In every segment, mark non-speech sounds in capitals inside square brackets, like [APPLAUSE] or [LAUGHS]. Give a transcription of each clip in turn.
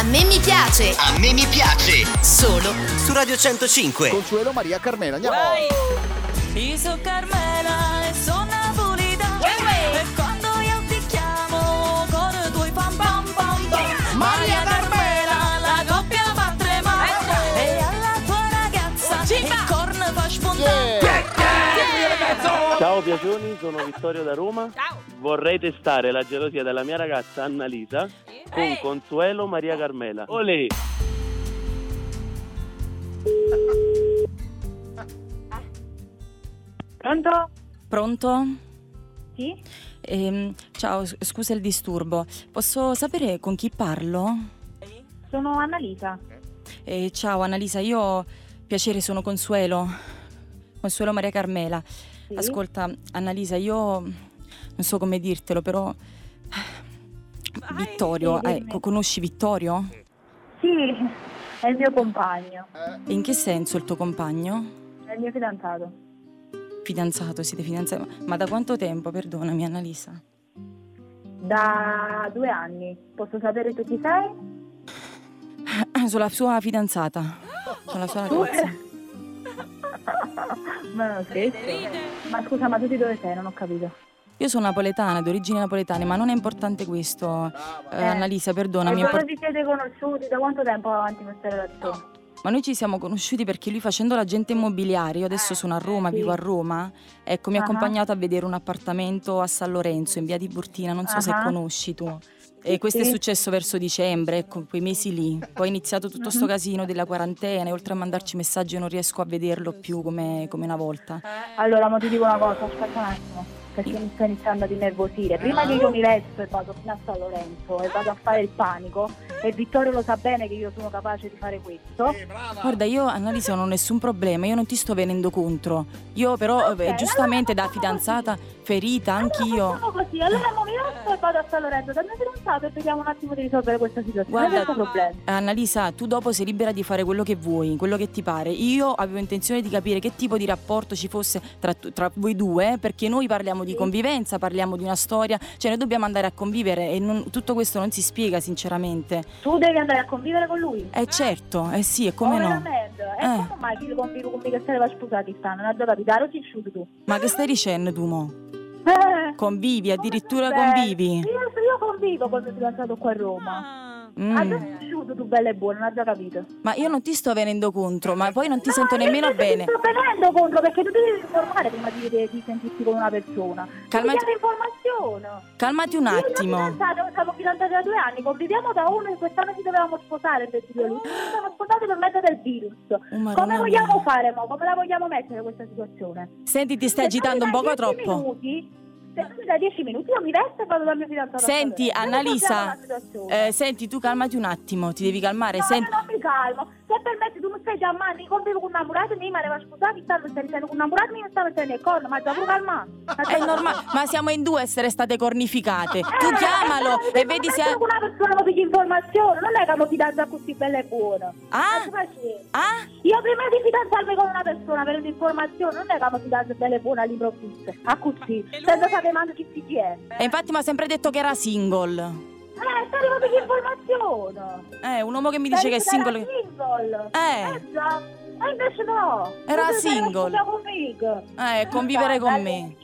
A me mi piace. A me mi piace. Solo Su Radio 105. Consuelo Maria Carmela, andiamo. Io sono Carmela e sono napolitana E quando io ti chiamo cuore tuoi pam pam pam pam. Maria Carmela, la coppia fa tremare. E alla tua ragazza il corno fa spuntare. Ciao piacioni, sono Vittorio da Roma. Vorrei testare la gelosia della mia ragazza Annalisa con Consuelo Maria Carmela. Olè! Pronto? Pronto? Sì? Ehm, ciao, scusa il disturbo. Posso sapere con chi parlo? Sono Annalisa. Eh, ciao Annalisa, io piacere sono Consuelo. Consuelo Maria Carmela. Sì? Ascolta, Annalisa, io non so come dirtelo, però Vittorio, Sì, eh, conosci Vittorio? Sì, è il mio compagno, E in che senso il tuo compagno? è il mio fidanzato. Fidanzato, siete fidanzati? Ma da quanto tempo, perdonami Annalisa? Da due anni. Posso sapere tu chi sei? Sono la sua fidanzata. Sono la sua ragazza. [LAUGHS] ma non scherzi. Ma scusa, ma tu di dove sei? Non ho capito. Io sono napoletana, di origini napoletane, ma non è importante questo. Eh, Eh. Annalisa, perdonami. è dove impor- vi siete conosciuti? Da quanto tempo va avanti questa relazione? Ma noi ci siamo conosciuti perché lui facendo l'agente immobiliare, io adesso sono a Roma, sì. vivo a Roma, ecco mi ha Ah. accompagnato a vedere un appartamento a San Lorenzo, in via di Burtina, non so se Ah. conosci tu. E Sì, questo è sì. successo verso dicembre, ecco, quei mesi lì. Poi è iniziato tutto Mhm. sto casino della quarantena e oltre a mandarci messaggi non riesco a vederlo più come, come una volta. Allora, ma ti dico una cosa, aspetta un attimo. Perché mi sto iniziando ad innervosire. Prima che io mi vesto e vado fino a San Lorenzo e vado a fare il panico, e Vittorio lo sa bene che io sono capace di fare questo. Guarda, io Annalisa non ho nessun problema, io non ti sto venendo contro. Io però, eh, Ok, giustamente da allora facciamo fidanzata, ferita, Allora anch'io. facciamo così, allora mo mi vesto e vado a San Lorenzo dal mio fidanzato e vediamo un attimo di risolvere questa situazione. Guarda, problemi. Annalisa, tu dopo sei libera di fare quello che vuoi, quello che ti pare. Io avevo intenzione di capire che tipo di rapporto ci fosse tra, tra voi due, perché noi parliamo di Sì. convivenza, parliamo di una storia, cioè noi dobbiamo andare a convivere e non- tutto questo non si spiega sinceramente. Tu devi andare a convivere con lui. Eh certo, eh sì, e come oh, no. veramente? E Eh. come mai che convivo con me che sareva sposati stanno? Non ho capito, ero cresciuto tu. Ma che stai dicendo tu mo? Eh, Convivi, addirittura convivi? Io, io convivo con il mio fidanzato qua a Roma. Mm. Adesso è cresciuto tu bella e buona, non ho già capito. Ma io non ti sto venendo contro, ma poi non ti No, sento io nemmeno bene. Ti sto venendo contro perché tu devi informare prima di, di, sentirti con una persona. Calmati-. Calmati un Io attimo. fidanzato siamo fidanzati da due anni, conviviamo da uno e quest'anno ci dovevamo sposare per dire lui. Ci siamo sposati per mezzo del virus. Oh, Come vogliamo fare mo? Come la vogliamo mettere questa situazione? Senti, ti stai Se agitando un poco 10 troppo. Minuti, mi dai 10 minuti io mi vesto e vado dal mio fidanzato. Senti. Annalisa, eh, senti, tu calmati un attimo, ti devi calmare. No, Senti, non mi calmo. Se permetti, tu mi stai già male, convivo con innamorati, mi mi sposati, stanno stai dicendo con innamorati, mi stanno mettendo il corno, ma già pure calmato. è normale, ma siamo in due a essere state cornificate. Eh, Tu chiamalo e vedi se. Con una persona mi pigli informazioni, non è che mi fidanza così bella e buona. Ah? Ma? Ah? Io prima di fidanzarmi con una persona per un'informazione, non è che mi fidanzo bella e buona all'improvviso, a così, senza sapere manco chi si è. E infatti mi ha sempre detto che era single. Eh, stai arrivando di informazione. Eh, un uomo che mi dice che è single. Era single. Eh. Eh già. E invece no. Era Tu sei single. conmigo. Eh, convivere con me.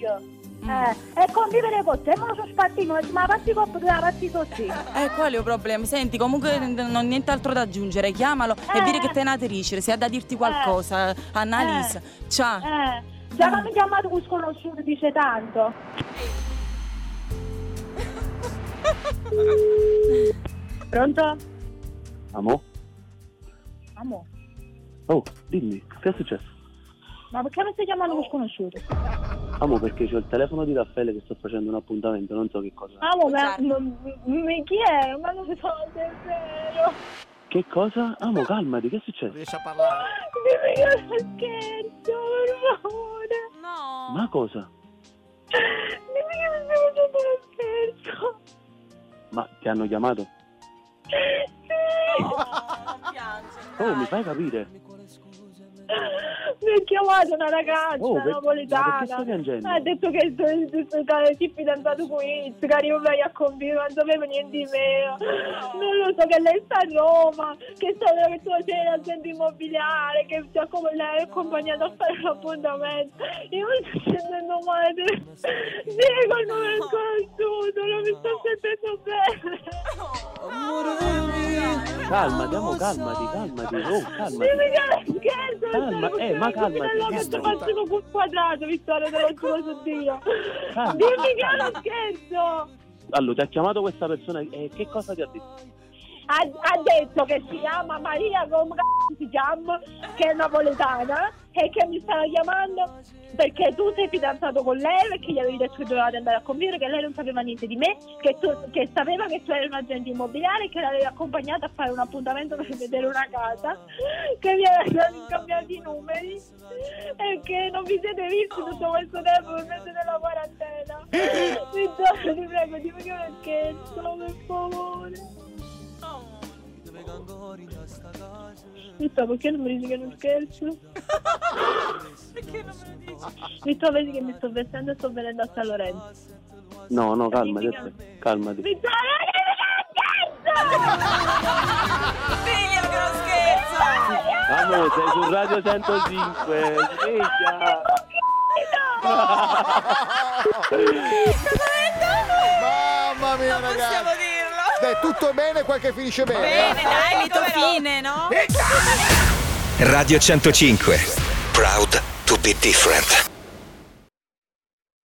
Mm. Eh, e convivere con te, ma lo so spattino, ma passi tu la passi così. Eh, qual è il problema? Senti, comunque n- non ho nient'altro da aggiungere. Chiamalo e Eh. dire che te ne aterisci, se ha da dirti qualcosa. Annalisa. Ciao. Eh, già mi chiamato con sconosciuto dice tanto. [LAUGHS] Pronto? Amo? Amo, Oh, dimmi, che è successo? ma perché mi stai chiamando con sconosciuto? Amo perché c'ho il telefono di Raffaele che sto facendo un appuntamento, non so che cosa. Amo, ma, ma- ma chi è? Ma non so se è vero. Che cosa? Amo, calmati, che è successo? Riesci a parlare? Dimmi che è uno scherzo, per favore. No. Ma cosa? [LAUGHS] ti hanno chiamato? Sì. Oh, mi fai capire? Mi ha chiamato una ragazza Oh, per- napoletana. ma perché stai piangendo? Ha detto che si è fidanzato con Iz, che arriva a convivere, non sapevo niente di me. Non lo so, che lei sta a Roma, che sta che tu sei in azienda immobiliare, che ti ha come lei accompagnato a fare l'appuntamento. Io mi sto sentendo male. Diego, non è sconosciuto, non mi sto sentendo bene. Calmati, amo, calmati, calmati. Oh, calmati. Dimmi che è scherzo, Calma, non eh, ma calmati, che calmati. sto facendo un quadrato, Vittorio, te lo giuro su Dio. Calma. Dimmi che è uno scherzo. Allora, ti ha chiamato questa persona e che cosa ti ha detto? Ha, ha detto che si chiama Maria, come c***o si chiama, che è napoletana e che mi stava chiamando perché tu sei fidanzato con lei, perché gli avevi detto che dovevate andare a convivere, che lei non sapeva niente di me, che, tu, che sapeva che tu eri un agente immobiliare, che l'avevi accompagnata a fare un appuntamento per vedere una casa, che vi avevano scambiato i numeri e che non vi siete visti tutto questo tempo per mezzo della quarantena. [LAUGHS] Ti prego, dimmi che è uno scherzo, per favore. Vittorio, perché non mi dici che uno scherzo? Perché non me lo dici? Vittorio, vedi che mi sto vestendo e sto venendo a San Lorenzo. No, no, calmati, aspetta, calmati. Vittorio, dimmi che uno scherzo! Amore, sei su Radio 105. Sveglia. Mamma mia, Non possiamo ragazzi. Dai, tutto bene, quel che finisce bene. Bene, dai, però. fine, no? Radio 105. Proud to be different.